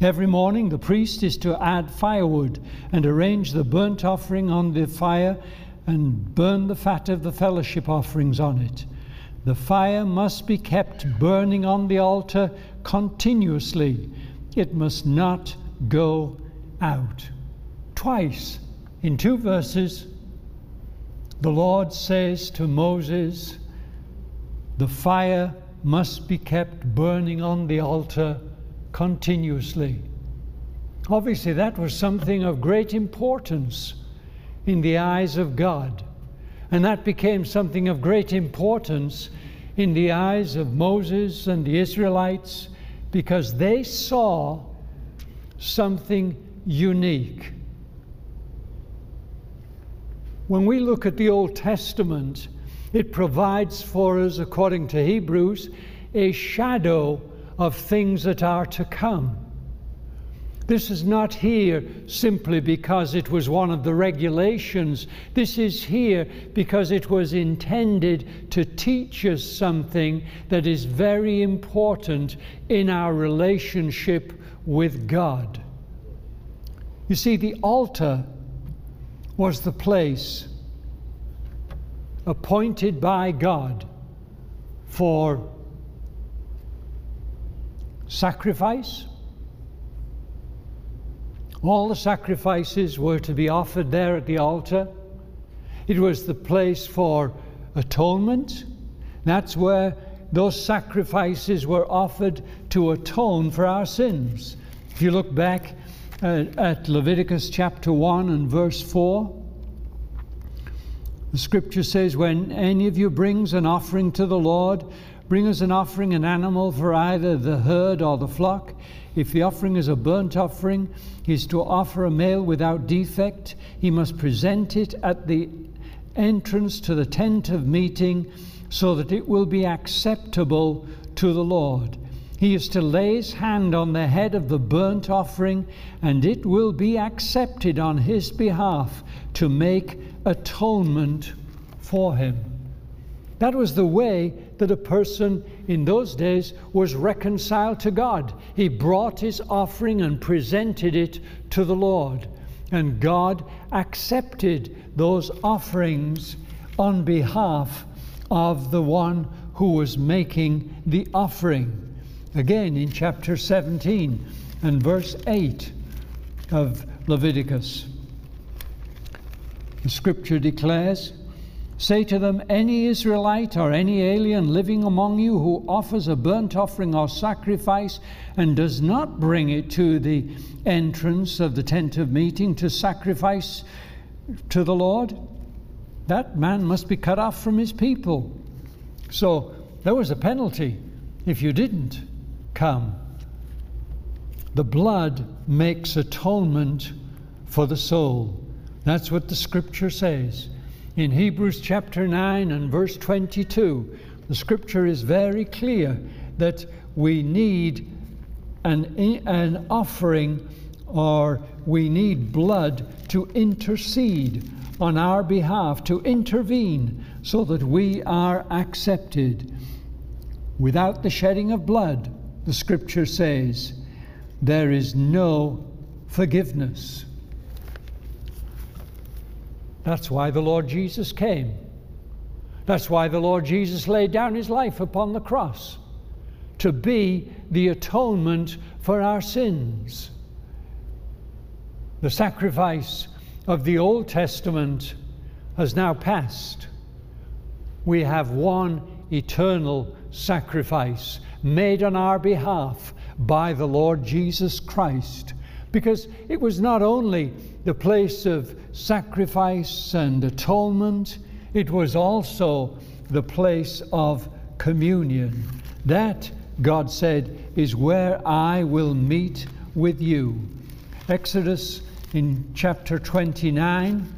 Every morning, the priest is to add firewood and arrange the burnt offering on the fire and burn the fat of the fellowship offerings on it. The fire must be kept burning on the altar continuously, it must not go out. Twice in two verses, the Lord says to Moses, The fire must be kept burning on the altar continuously. Obviously, that was something of great importance in the eyes of God. And that became something of great importance in the eyes of Moses and the Israelites because they saw something unique. When we look at the Old Testament, it provides for us, according to Hebrews, a shadow of things that are to come. This is not here simply because it was one of the regulations. This is here because it was intended to teach us something that is very important in our relationship with God. You see, the altar was the place appointed by God for sacrifice. All the sacrifices were to be offered there at the altar. It was the place for atonement. That's where those sacrifices were offered to atone for our sins. If you look back uh, at Leviticus chapter 1 and verse 4, the scripture says, When any of you brings an offering to the Lord, Bring us an offering, an animal for either the herd or the flock. If the offering is a burnt offering, he is to offer a male without defect. He must present it at the entrance to the tent of meeting so that it will be acceptable to the Lord. He is to lay his hand on the head of the burnt offering, and it will be accepted on his behalf to make atonement for him. That was the way that a person in those days was reconciled to God. He brought his offering and presented it to the Lord. And God accepted those offerings on behalf of the one who was making the offering. Again, in chapter 17 and verse 8 of Leviticus, the scripture declares, Say to them, Any Israelite or any alien living among you who offers a burnt offering or sacrifice and does not bring it to the entrance of the tent of meeting to sacrifice to the Lord, that man must be cut off from his people. So there was a penalty if you didn't come. The blood makes atonement for the soul. That's what the scripture says. In Hebrews chapter 9 and verse 22, the scripture is very clear that we need an, an offering or we need blood to intercede on our behalf, to intervene so that we are accepted. Without the shedding of blood, the scripture says, there is no forgiveness. That's why the Lord Jesus came. That's why the Lord Jesus laid down his life upon the cross to be the atonement for our sins. The sacrifice of the Old Testament has now passed. We have one eternal sacrifice made on our behalf by the Lord Jesus Christ. Because it was not only the place of sacrifice and atonement, it was also the place of communion. That, God said, is where I will meet with you. Exodus in chapter 29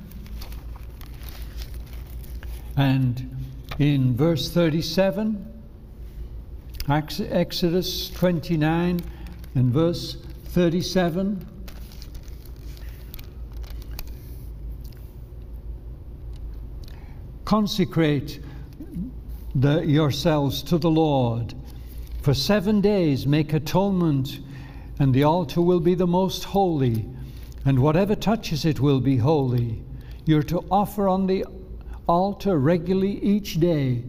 and in verse 37. Exodus 29 and verse 37. Consecrate the, yourselves to the Lord. For seven days make atonement and the altar will be the most holy, and whatever touches it will be holy. You're to offer on the altar regularly each day.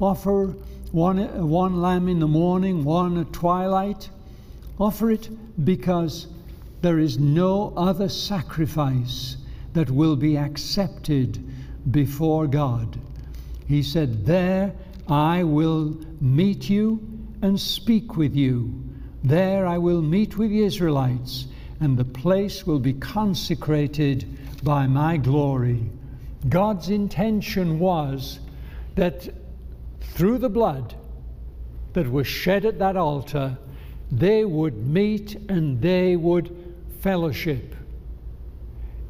Offer one, one lamb in the morning, one at twilight. Offer it because there is no other sacrifice that will be accepted before God. He said, There I will meet you and speak with you. There I will meet with the Israelites, and the place will be consecrated by my glory. God's intention was that through the blood that was shed at that altar, they would meet and they would fellowship.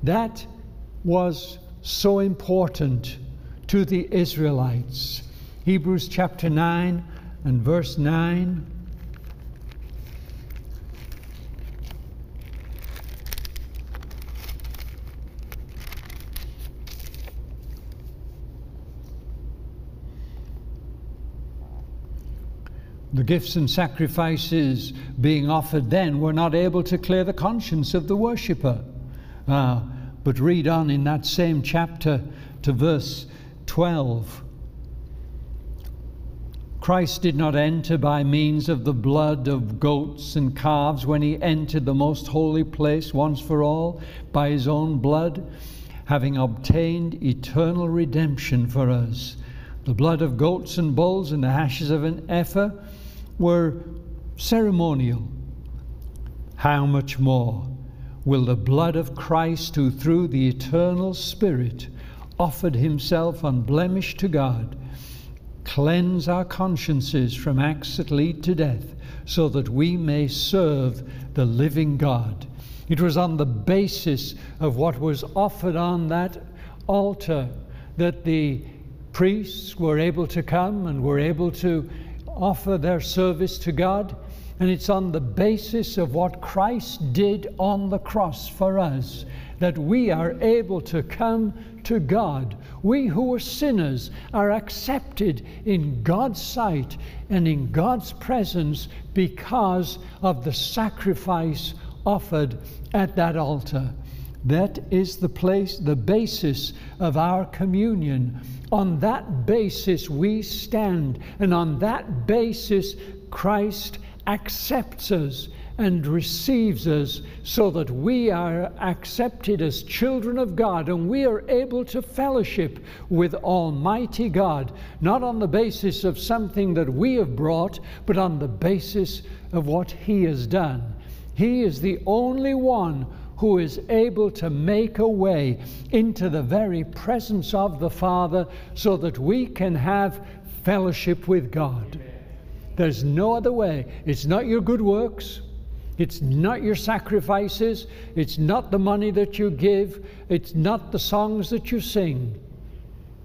That was so important to the Israelites. Hebrews chapter 9 and verse 9. The gifts and sacrifices being offered then were not able to clear the conscience of the worshipper. Uh, but read on in that same chapter to verse 12. Christ did not enter by means of the blood of goats and calves when he entered the most holy place once for all by his own blood, having obtained eternal redemption for us. The blood of goats and bulls and the ashes of an heifer were ceremonial. How much more will the blood of Christ, who through the eternal Spirit offered himself unblemished to God, cleanse our consciences from acts that lead to death, so that we may serve the living God? It was on the basis of what was offered on that altar that the priests were able to come and were able to offer their service to God. And it's on the basis of what Christ did on the cross for us that we are able to come to God. We who are sinners are accepted in God's sight and in God's presence because of the sacrifice offered at that altar. That is the place, the basis of our communion. On that basis we stand, and on that basis Christ accepts us and receives us so that we are accepted as children of God and we are able to fellowship with Almighty God, not on the basis of something that we have brought, but on the basis of what He has done. He is the only one who is able to make a way into the very presence of the Father so that we can have fellowship with God. There's no other way. It's not your good works. It's not your sacrifices. It's not the money that you give. It's not the songs that you sing.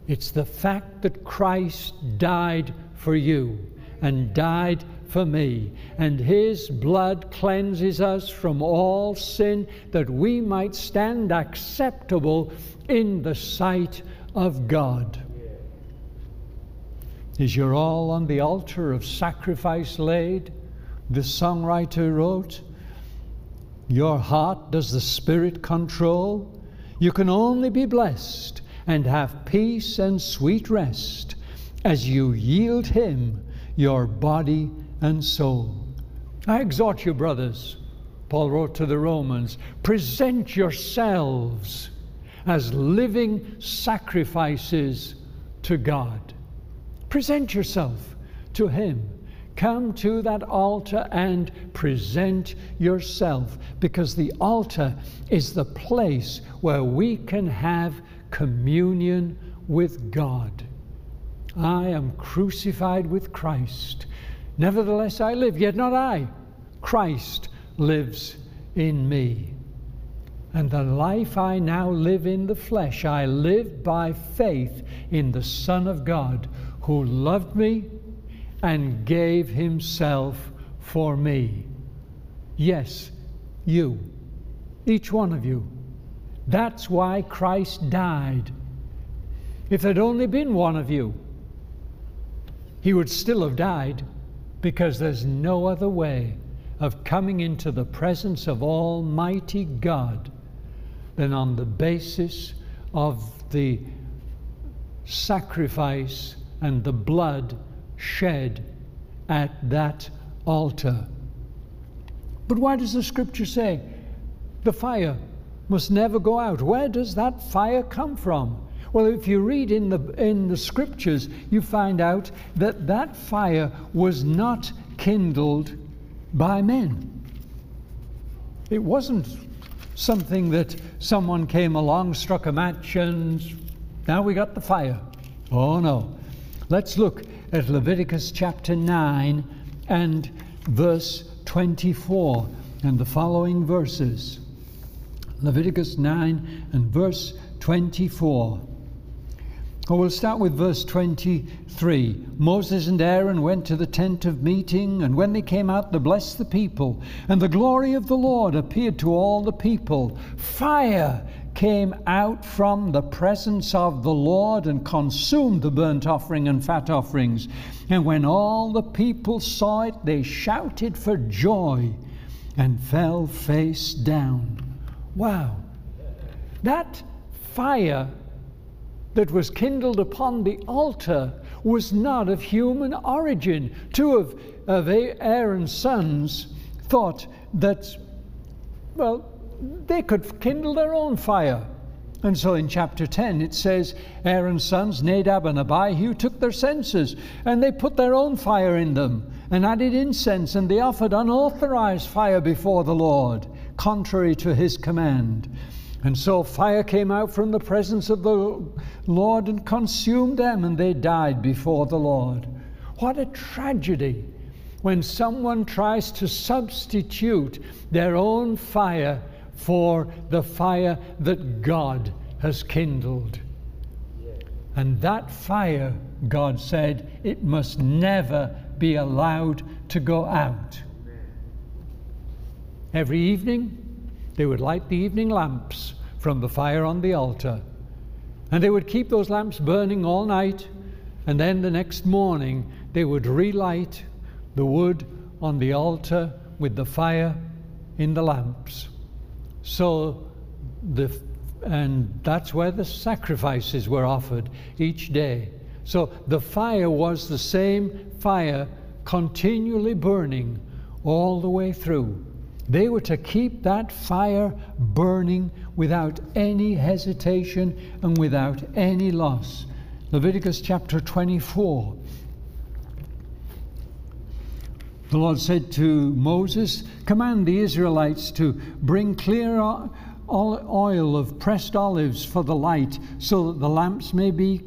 It's the fact that Christ died for you and died for me, and his blood cleanses us from all sin that we might stand acceptable in the sight of God. Is your all on the altar of sacrifice laid? The songwriter wrote, Your heart does the Spirit control? You can only be blessed and have peace and sweet rest as you yield Him your body and soul. I exhort you, brothers, Paul wrote to the Romans, present yourselves as living sacrifices to God. Present yourself to Him. Come to that altar and present yourself because the altar is the place where we can have communion with God. I am crucified with Christ. Nevertheless, I live, yet not I. Christ lives in me. And the life I now live in the flesh, I live by faith in the Son of God, who loved me and gave himself for me. Yes, you, each one of you. That's why Christ died. If there'd only been one of you, he would still have died because there's no other way of coming into the presence of Almighty God than on the basis of the sacrifice and the blood shed at that altar. But why does the scripture say the fire must never go out? Where does that fire come from? Well, if you read in the, in the scriptures, you find out that that fire was not kindled by men. It wasn't something that someone came along, struck a match, and now we got the fire. Oh no. Let's look at Leviticus chapter 9 and verse 24 and the following verses. Leviticus 9 and verse 24. Well, we'll start with verse 23. Moses and Aaron went to the tent of meeting, and when they came out, they blessed the people. And the glory of the Lord appeared to all the people. Fire came out from the presence of the Lord and consumed the burnt offering and fat offerings. And when all the people saw it, they shouted for joy and fell face down. Wow. That fire that was kindled upon the altar was not of human origin. Two of, of Aaron's sons thought that, well, they could kindle their own fire. And so in chapter 10 it says, Aaron's sons, Nadab and Abihu, took their censers and they put their own fire in them and added incense, and they offered unauthorized fire before the Lord, contrary to his command. And so fire came out from the presence of the Lord and consumed them, and they died before the Lord. What a tragedy when someone tries to substitute their own fire for the fire that God has kindled. And that fire, God said, it must never be allowed to go out. Every evening, they would light the evening lamps from the fire on the altar. And they would keep those lamps burning all night, and then the next morning they would relight the wood on the altar with the fire in the lamps. So the and that's where the sacrifices were offered each day. So the fire was the same fire continually burning all the way through. They were to keep that fire burning without any hesitation and without any loss. Leviticus chapter 24. The Lord said to Moses, Command the Israelites to bring clear oil of pressed olives for the light, so that the lamps may be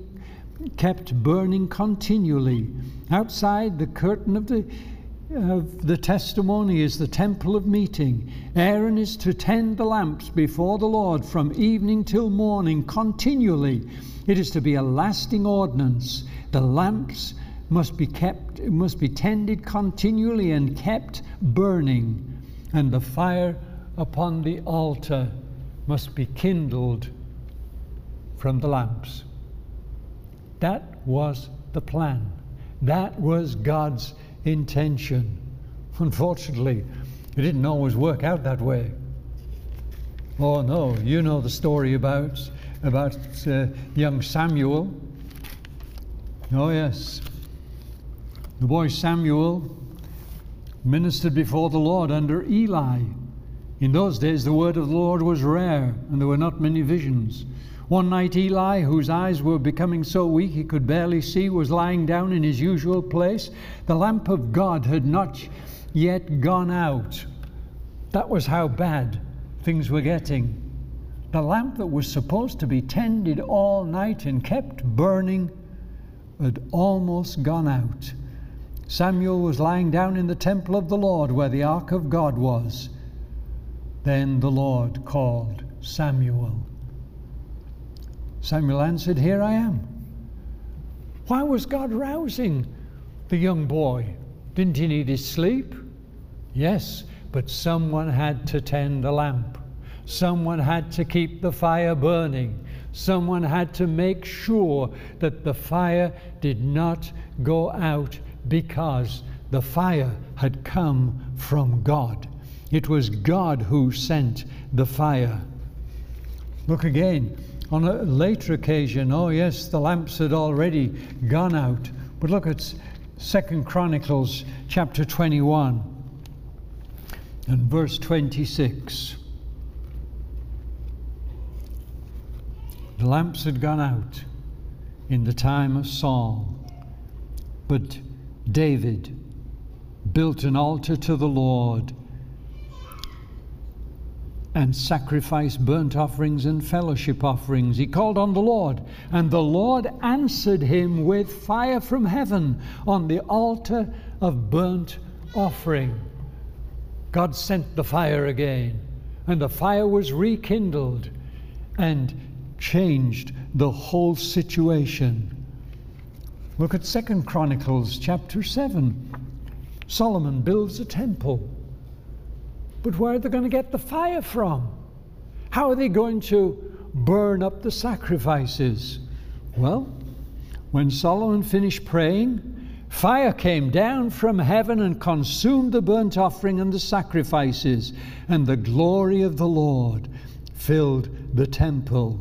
kept burning continually. Outside the curtain of the of the testimony is the temple of meeting. Aaron is to tend the lamps before the Lord from evening till morning continually. It is to be a lasting ordinance. The lamps must be kept must be tended continually and kept burning, and the fire upon the altar must be kindled from the lamps. That was the plan. That was God's intention. Unfortunately, it didn't always work out that way. Oh no, you know the story about about uh, young Samuel. Oh yes, the boy Samuel ministered before the Lord under Eli. In those days, the word of the Lord was rare, and there were not many visions. One night, Eli, whose eyes were becoming so weak he could barely see, was lying down in his usual place. The lamp of God had not yet gone out. That was how bad things were getting. The lamp that was supposed to be tended all night and kept burning had almost gone out. Samuel was lying down in the temple of the Lord where the ark of God was. Then the Lord called Samuel. Samuel answered, Here I am. Why was God rousing the young boy? Didn't he need his sleep? Yes, but someone had to tend the lamp. Someone had to keep the fire burning. Someone had to make sure that the fire did not go out because the fire had come from God. It was God who sent the fire. Look again. On a later occasion, oh yes, the lamps had already gone out. But look at Second Chronicles chapter 21 and verse 26. The lamps had gone out in the time of Saul, but David built an altar to the Lord and sacrifice burnt offerings and fellowship offerings. He called on the Lord, and the Lord answered him with fire from heaven on the altar of burnt offering. God sent the fire again, and the fire was rekindled and changed the whole situation. Look at Second Chronicles chapter 7. Solomon builds a temple. But where are they going to get the fire from? How are they going to burn up the sacrifices? Well, when Solomon finished praying, fire came down from heaven and consumed the burnt offering and the sacrifices, and the glory of the Lord filled the temple.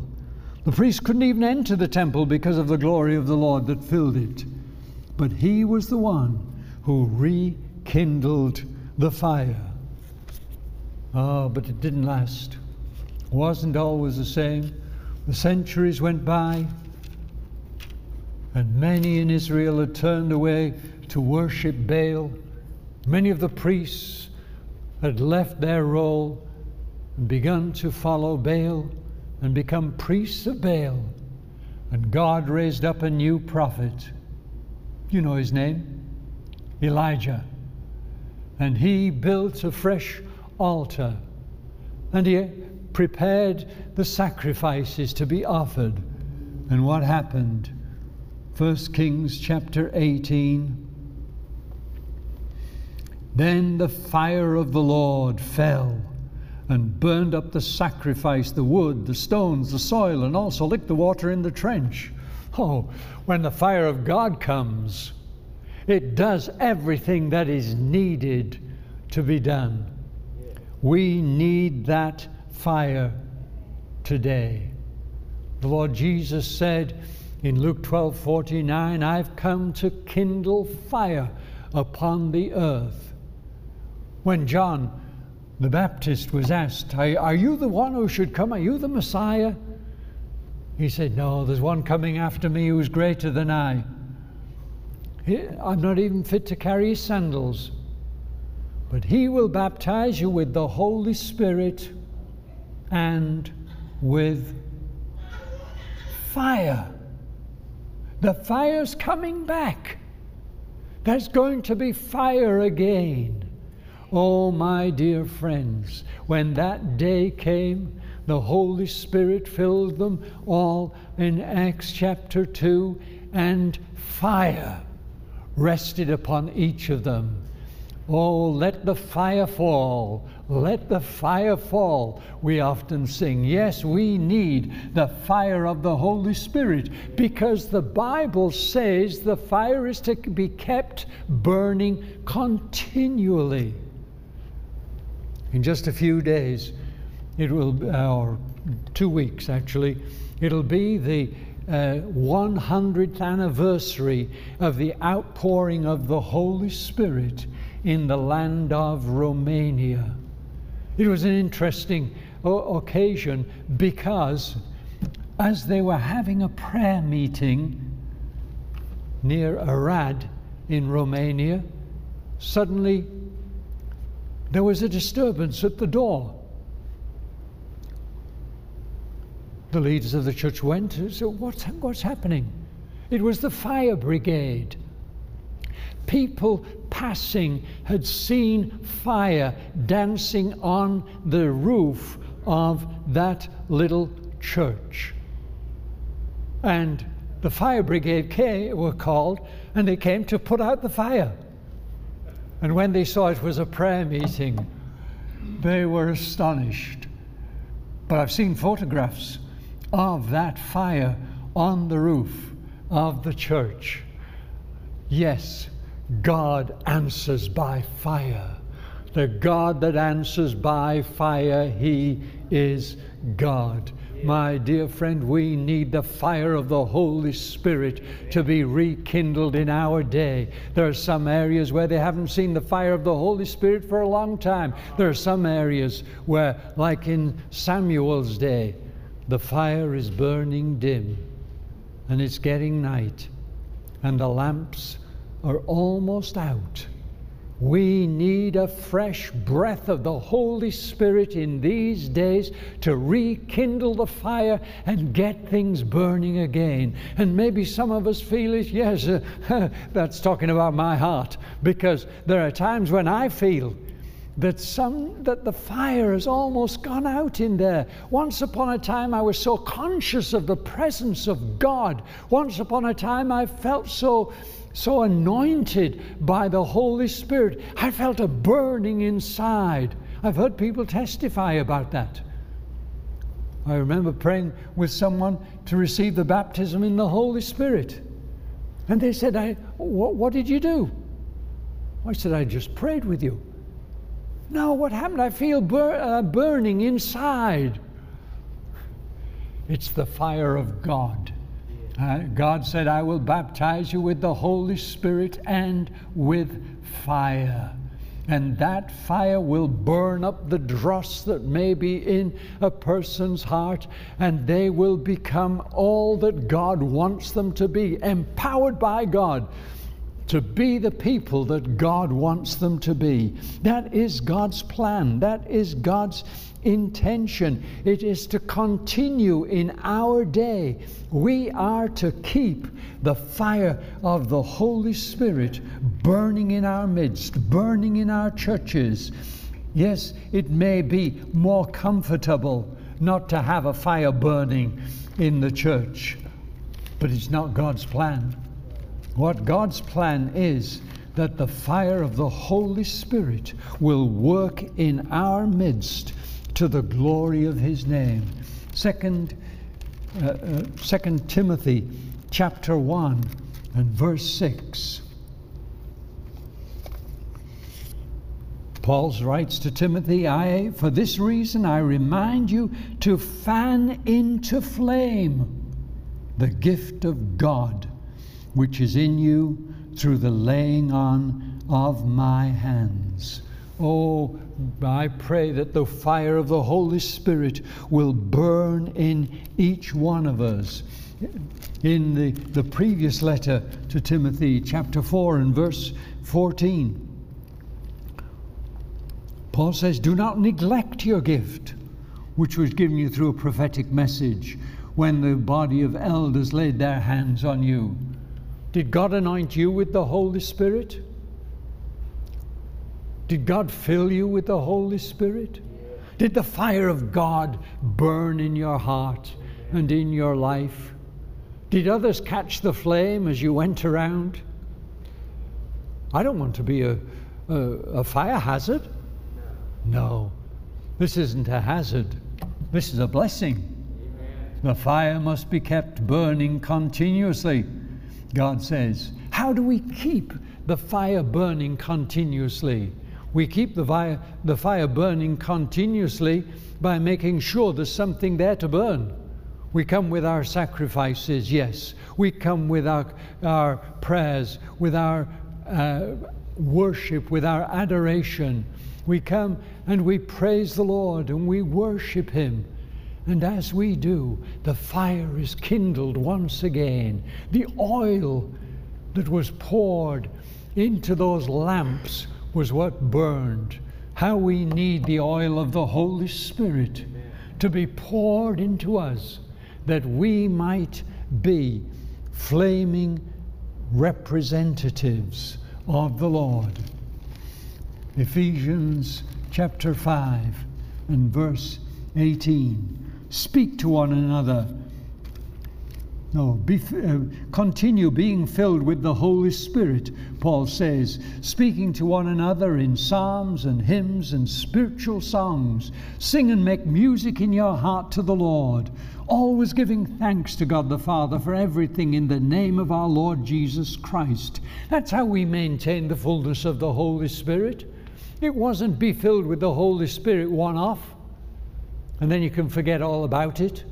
The priest couldn't even enter the temple because of the glory of the Lord that filled it. But he was the one who rekindled the fire. Oh, but it didn't last. It wasn't always the same. The centuries went by, and many in Israel had turned away to worship Baal. Many of the priests had left their role and begun to follow Baal and become priests of Baal. And God raised up a new prophet. You know his name? Elijah. And he built a fresh altar. And he prepared the sacrifices to be offered. And what happened? 1 Kings chapter 18. Then the fire of the Lord fell and burned up the sacrifice, the wood, the stones, the soil, and also licked the water in the trench. Oh, when the fire of God comes, it does everything that is needed to be done. We need that fire today. The Lord Jesus said in Luke 12 49, I've come to kindle fire upon the earth. When John the Baptist was asked, Are you the one who should come? Are you the Messiah? He said, No, there's one coming after me who's greater than I. I'm not even fit to carry his sandals. But he will baptize you with the Holy Spirit and with fire. The fire's coming back. There's going to be fire again. Oh, my dear friends, when that day came, the Holy Spirit filled them all in Acts chapter 2, and fire rested upon each of them. Oh, let the fire fall. Let the fire fall. We often sing, yes, we need the fire of the Holy Spirit because the Bible says the fire is to be kept burning continually. In just a few days, it will, or two weeks actually, it'll be the uh, 100th anniversary of the outpouring of the Holy Spirit in the land of Romania. It was an interesting occasion because as they were having a prayer meeting near Arad in Romania, suddenly there was a disturbance at the door. The leaders of the church went and said, what's, what's happening? It was the fire brigade. People passing had seen fire dancing on the roof of that little church. And the fire brigade came, were called, and they came to put out the fire. And when they saw it was a prayer meeting, they were astonished. But I've seen photographs of that fire on the roof of the church. Yes, God answers by fire. The God that answers by fire, He is God. My dear friend, we need the fire of the Holy Spirit to be rekindled in our day. There are some areas where they haven't seen the fire of the Holy Spirit for a long time. There are some areas where, like in Samuel's day, the fire is burning dim and it's getting night and the lamps are almost out. We need a fresh breath of the Holy Spirit in these days to rekindle the fire and get things burning again. And maybe some of us feel it, yes, uh, that's talking about my heart, because there are times when I feel that some that the fire has almost gone out in there once upon a time i was so conscious of the presence of god once upon a time i felt so so anointed by the Holy Spirit. I felt a burning inside. I've heard people testify about that. I remember praying with someone to receive the baptism in the Holy Spirit. And they said, I, what, what did you do? I said, I just prayed with you. No, what happened? I feel bur- uh, burning inside. It's the fire of God. Uh, God said, I will baptize you with the Holy Spirit and with fire. And that fire will burn up the dross that may be in a person's heart, and they will become all that God wants them to be, empowered by God to be the people that God wants them to be. That is God's plan. That is God's intention. It is to continue in our day. We are to keep the fire of the Holy Spirit burning in our midst, burning in our churches. Yes, it may be more comfortable not to have a fire burning in the church, but it's not God's plan. What God's plan is that the fire of the Holy Spirit will work in our midst to the glory of his name. Second, uh, uh, Second Timothy chapter 1 and verse 6. Paul writes to Timothy, I, for this reason, I remind you to fan into flame the gift of God which is in you through the laying on of my hands. Oh, I pray that the fire of the Holy Spirit will burn in each one of us. In the, the previous letter to Timothy, chapter 4 and verse 14, Paul says, Do not neglect your gift, which was given you through a prophetic message when the body of elders laid their hands on you. Did God anoint you with the Holy Spirit? Did God fill you with the Holy Spirit? Did the fire of God burn in your heart and in your life? Did others catch the flame as you went around? I don't want to be a, a, a fire hazard. No, this isn't a hazard. This is a blessing. The fire must be kept burning continuously, God says. How do we keep the fire burning continuously? We keep the fire, the fire burning continuously by making sure there's something there to burn. We come with our sacrifices, yes. We come with our, our prayers, with our uh, worship, with our adoration. We come and we praise the Lord and we worship Him. And as we do, the fire is kindled once again. The oil that was poured into those lamps was what burned. How we need the oil of the Holy Spirit Amen. to be poured into us that we might be flaming representatives of the Lord. Ephesians chapter 5 and verse 18. Speak to one another No, be, uh, continue being filled with the Holy Spirit, Paul says, speaking to one another in psalms and hymns and spiritual songs. Sing and make music in your heart to the Lord, always giving thanks to God the Father for everything in the name of our Lord Jesus Christ. That's how we maintain the fullness of the Holy Spirit. It wasn't be filled with the Holy Spirit one off, and then you can forget all about it.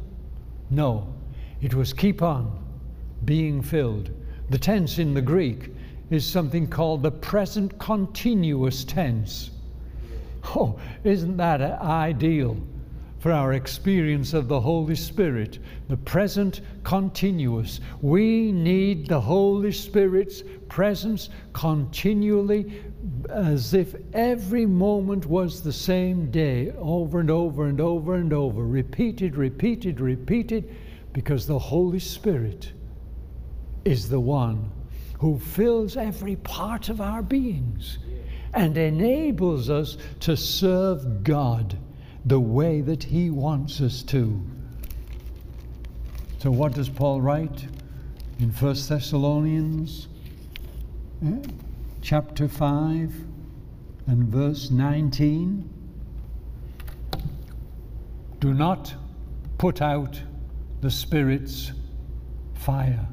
No it was keep on being filled. The tense in the Greek is something called the present continuous tense. Oh, isn't that ideal for our experience of the Holy Spirit? The present continuous. We need the Holy Spirit's presence continually as if every moment was the same day, over and over and over and over, repeated, repeated, repeated because the Holy Spirit is the one who fills every part of our beings and enables us to serve God the way that He wants us to. So, what does Paul write in 1 Thessalonians eh, chapter 5 and verse 19? Do not put out the Spirit's fire.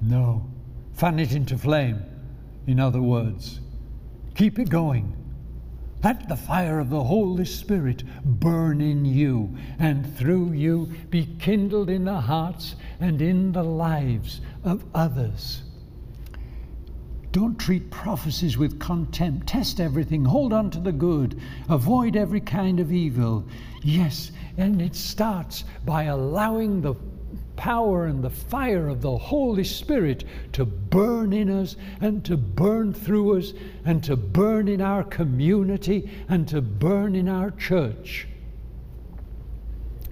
No. Fan it into flame, in other words. Keep it going. Let the fire of the Holy Spirit burn in you and through you be kindled in the hearts and in the lives of others. Don't treat prophecies with contempt. Test everything. Hold on to the good. Avoid every kind of evil. Yes, and it starts by allowing the power and the fire of the Holy Spirit to burn in us and to burn through us and to burn in our community and to burn in our church.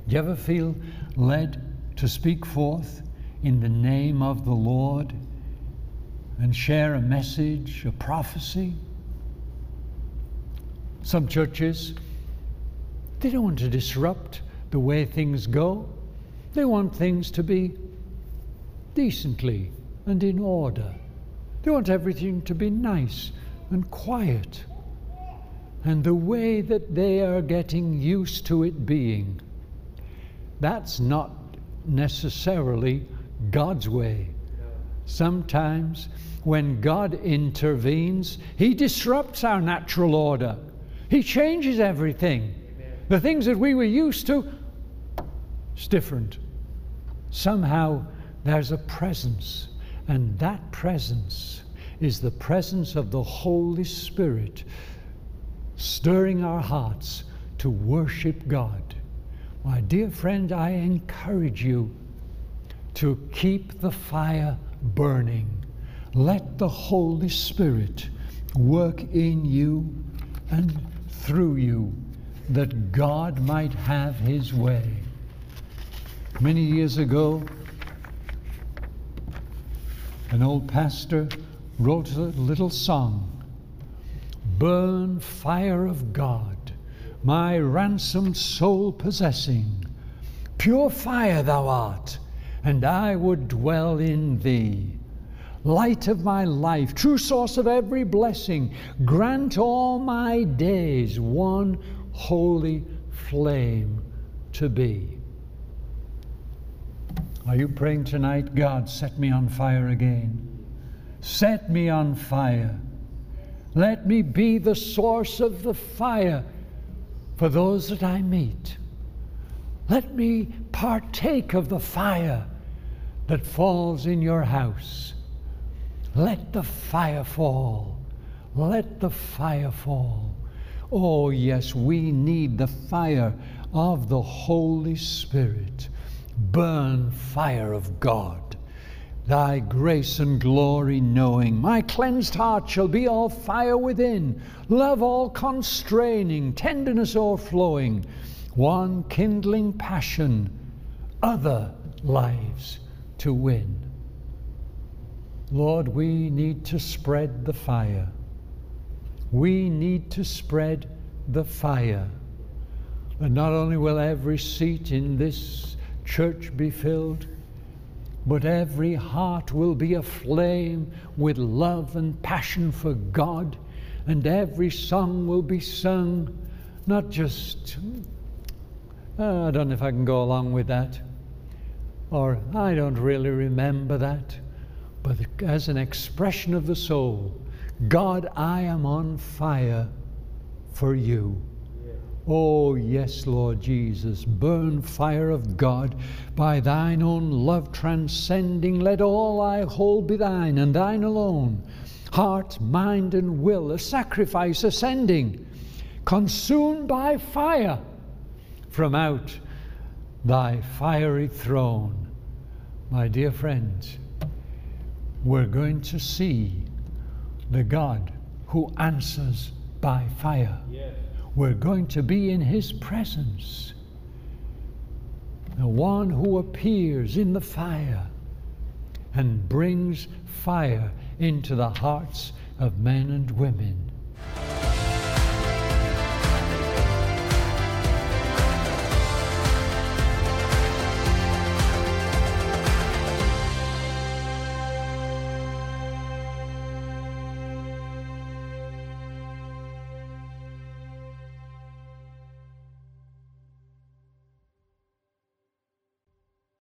Do you ever feel led to speak forth in the name of the Lord and share a message, a prophecy? Some churches they don't want to disrupt the way things go. They want things to be decently and in order. They want everything to be nice and quiet. And the way that they are getting used to it being, that's not necessarily God's way. Sometimes when God intervenes, He disrupts our natural order, He changes everything. The things that we were used to, it's different. Somehow there's a presence, and that presence is the presence of the Holy Spirit stirring our hearts to worship God. My dear friend, I encourage you to keep the fire burning. Let the Holy Spirit work in you and through you that God might have his way. Many years ago, an old pastor wrote a little song Burn, fire of God, my ransomed soul possessing. Pure fire thou art, and I would dwell in thee. Light of my life, true source of every blessing, grant all my days one holy flame to be. Are you praying tonight? God, set me on fire again. Set me on fire. Let me be the source of the fire for those that I meet. Let me partake of the fire that falls in your house. Let the fire fall. Let the fire fall. Oh, yes, we need the fire of the Holy Spirit. Burn, fire of God. Thy grace and glory knowing, my cleansed heart shall be all fire within, love all constraining, tenderness o'erflowing, one kindling passion, other lives to win. Lord, we need to spread the fire. We need to spread the fire. And not only will every seat in this church be filled, but every heart will be aflame with love and passion for God, and every song will be sung, not just, uh, I don't know if I can go along with that, or I don't really remember that, but as an expression of the soul God, I am on fire for you. Oh, yes, Lord Jesus, burn fire of God by thine own love transcending. Let all I hold be thine and thine alone. Heart, mind, and will, a sacrifice ascending, consumed by fire from out thy fiery throne. My dear friends, we're going to see the God who answers by fire. Yes. We're going to be in His presence. The one who appears in the fire and brings fire into the hearts of men and women.